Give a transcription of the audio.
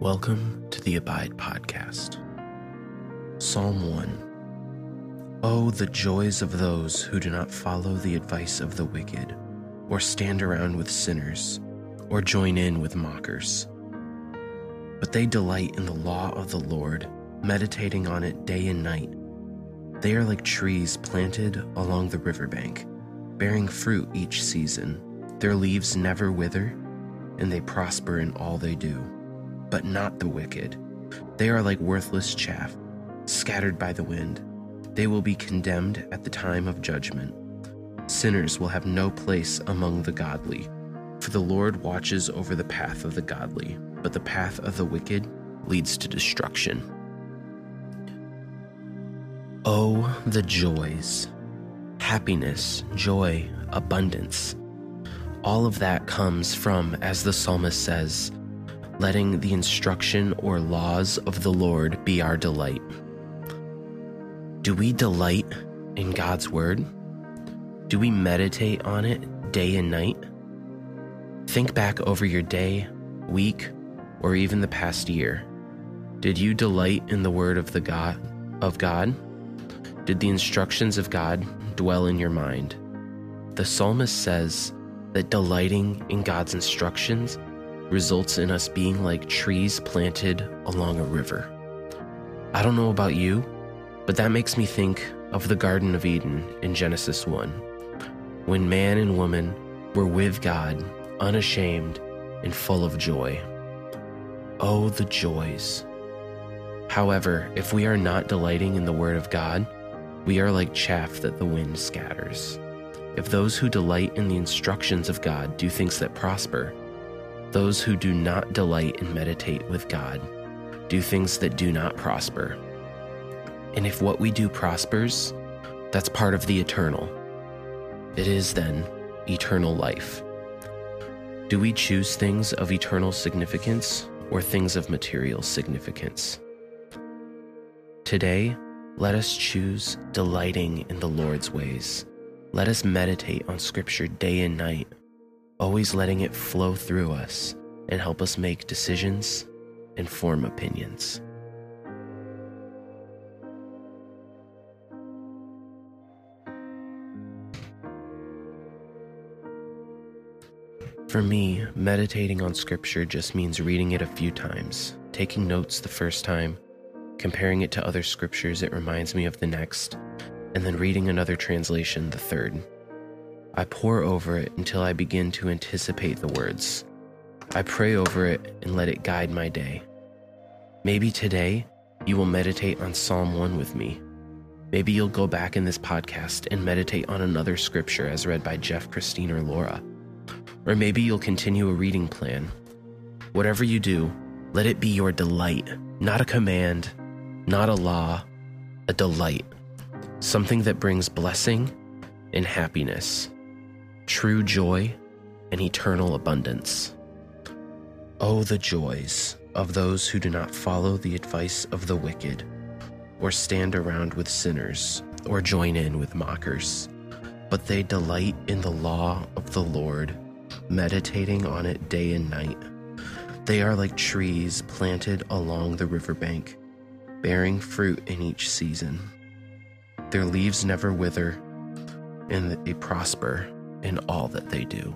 Welcome to the Abide Podcast. Psalm 1 Oh, the joys of those who do not follow the advice of the wicked, or stand around with sinners, or join in with mockers. But they delight in the law of the Lord, meditating on it day and night. They are like trees planted along the riverbank, bearing fruit each season. Their leaves never wither, and they prosper in all they do but not the wicked. They are like worthless chaff, scattered by the wind. They will be condemned at the time of judgment. Sinners will have no place among the godly, for the Lord watches over the path of the godly, but the path of the wicked leads to destruction. Oh, the joys, happiness, joy, abundance. All of that comes from, as the psalmist says, letting the instruction or laws of the Lord be our delight. Do we delight in God's Word? Do we meditate on it day and night? Think back over your day, week, or even the past year. Did you delight in the word of the God of God? Did the instructions of God dwell in your mind? The psalmist says that delighting in God's instructions results in us being like trees planted along a river. I don't know about you, but that makes me think of the Garden of Eden in Genesis 1, when man and woman were with God, unashamed and full of joy. Oh, the joys. However, if we are not delighting in the Word of God, we are like chaff that the wind scatters. If those who delight in the instructions of God do things that prosper, those who do not delight and meditate with God do things that do not prosper. And if what we do prospers, that's part of the eternal. It is then eternal life. Do we choose things of eternal significance or things of material significance? Today, let us choose delighting in the Lord's ways. Let us meditate on Scripture day and night always letting it flow through us and help us make decisions and form opinions. For me, meditating on scripture just means reading it a few times, taking notes the first time, comparing it to other scriptures it reminds me of the next, and then reading another translation the third. I pore over it until I begin to anticipate the words. I pray over it and let it guide my day. Maybe today you will meditate on Psalm 1 with me. Maybe you'll go back in this podcast and meditate on another scripture as read by Jeff, Christine, or Laura. Or maybe you'll continue a reading plan. Whatever you do, let it be your delight, not a command, not a law, a delight, something that brings blessing and happiness true joy, and eternal abundance. Oh, the joys of those who do not follow the advice of the wicked, or stand around with sinners, or join in with mockers, but they delight in the law of the Lord, meditating on it day and night. They are like trees planted along the riverbank, bearing fruit in each season. Their leaves never wither, and they prosper in all that they do.